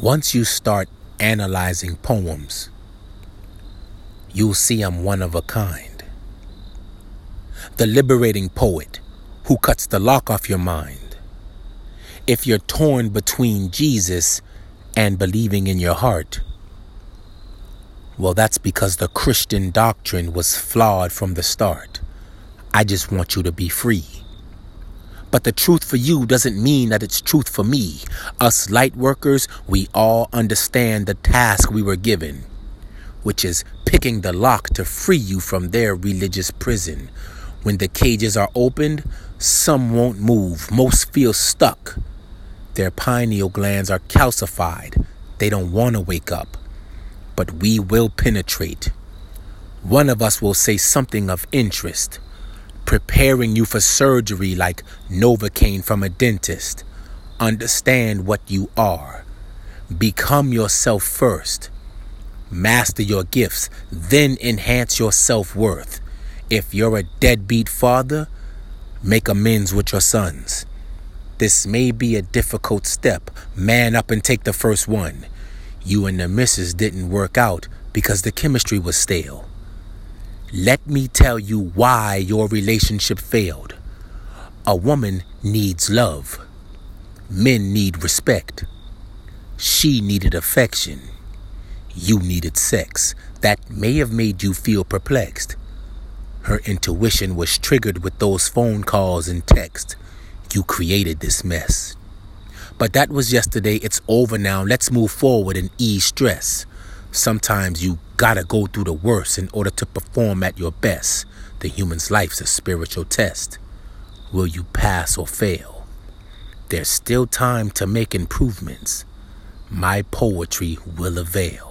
Once you start analyzing poems, you'll see I'm one of a kind. The liberating poet who cuts the lock off your mind. If you're torn between Jesus and believing in your heart, well, that's because the Christian doctrine was flawed from the start. I just want you to be free. But the truth for you doesn't mean that it's truth for me. Us light workers, we all understand the task we were given, which is picking the lock to free you from their religious prison. When the cages are opened, some won't move, most feel stuck. Their pineal glands are calcified. They don't want to wake up. But we will penetrate. One of us will say something of interest preparing you for surgery like Novocaine from a dentist. Understand what you are. Become yourself first. Master your gifts, then enhance your self worth. If you're a deadbeat father, make amends with your sons. This may be a difficult step. Man up and take the first one. You and the missus didn't work out because the chemistry was stale. Let me tell you why your relationship failed. A woman needs love. Men need respect. She needed affection. You needed sex. That may have made you feel perplexed. Her intuition was triggered with those phone calls and texts. You created this mess. But that was yesterday. It's over now. Let's move forward and ease stress. Sometimes you gotta go through the worst in order to perform at your best. The human's life's a spiritual test. Will you pass or fail? There's still time to make improvements. My poetry will avail.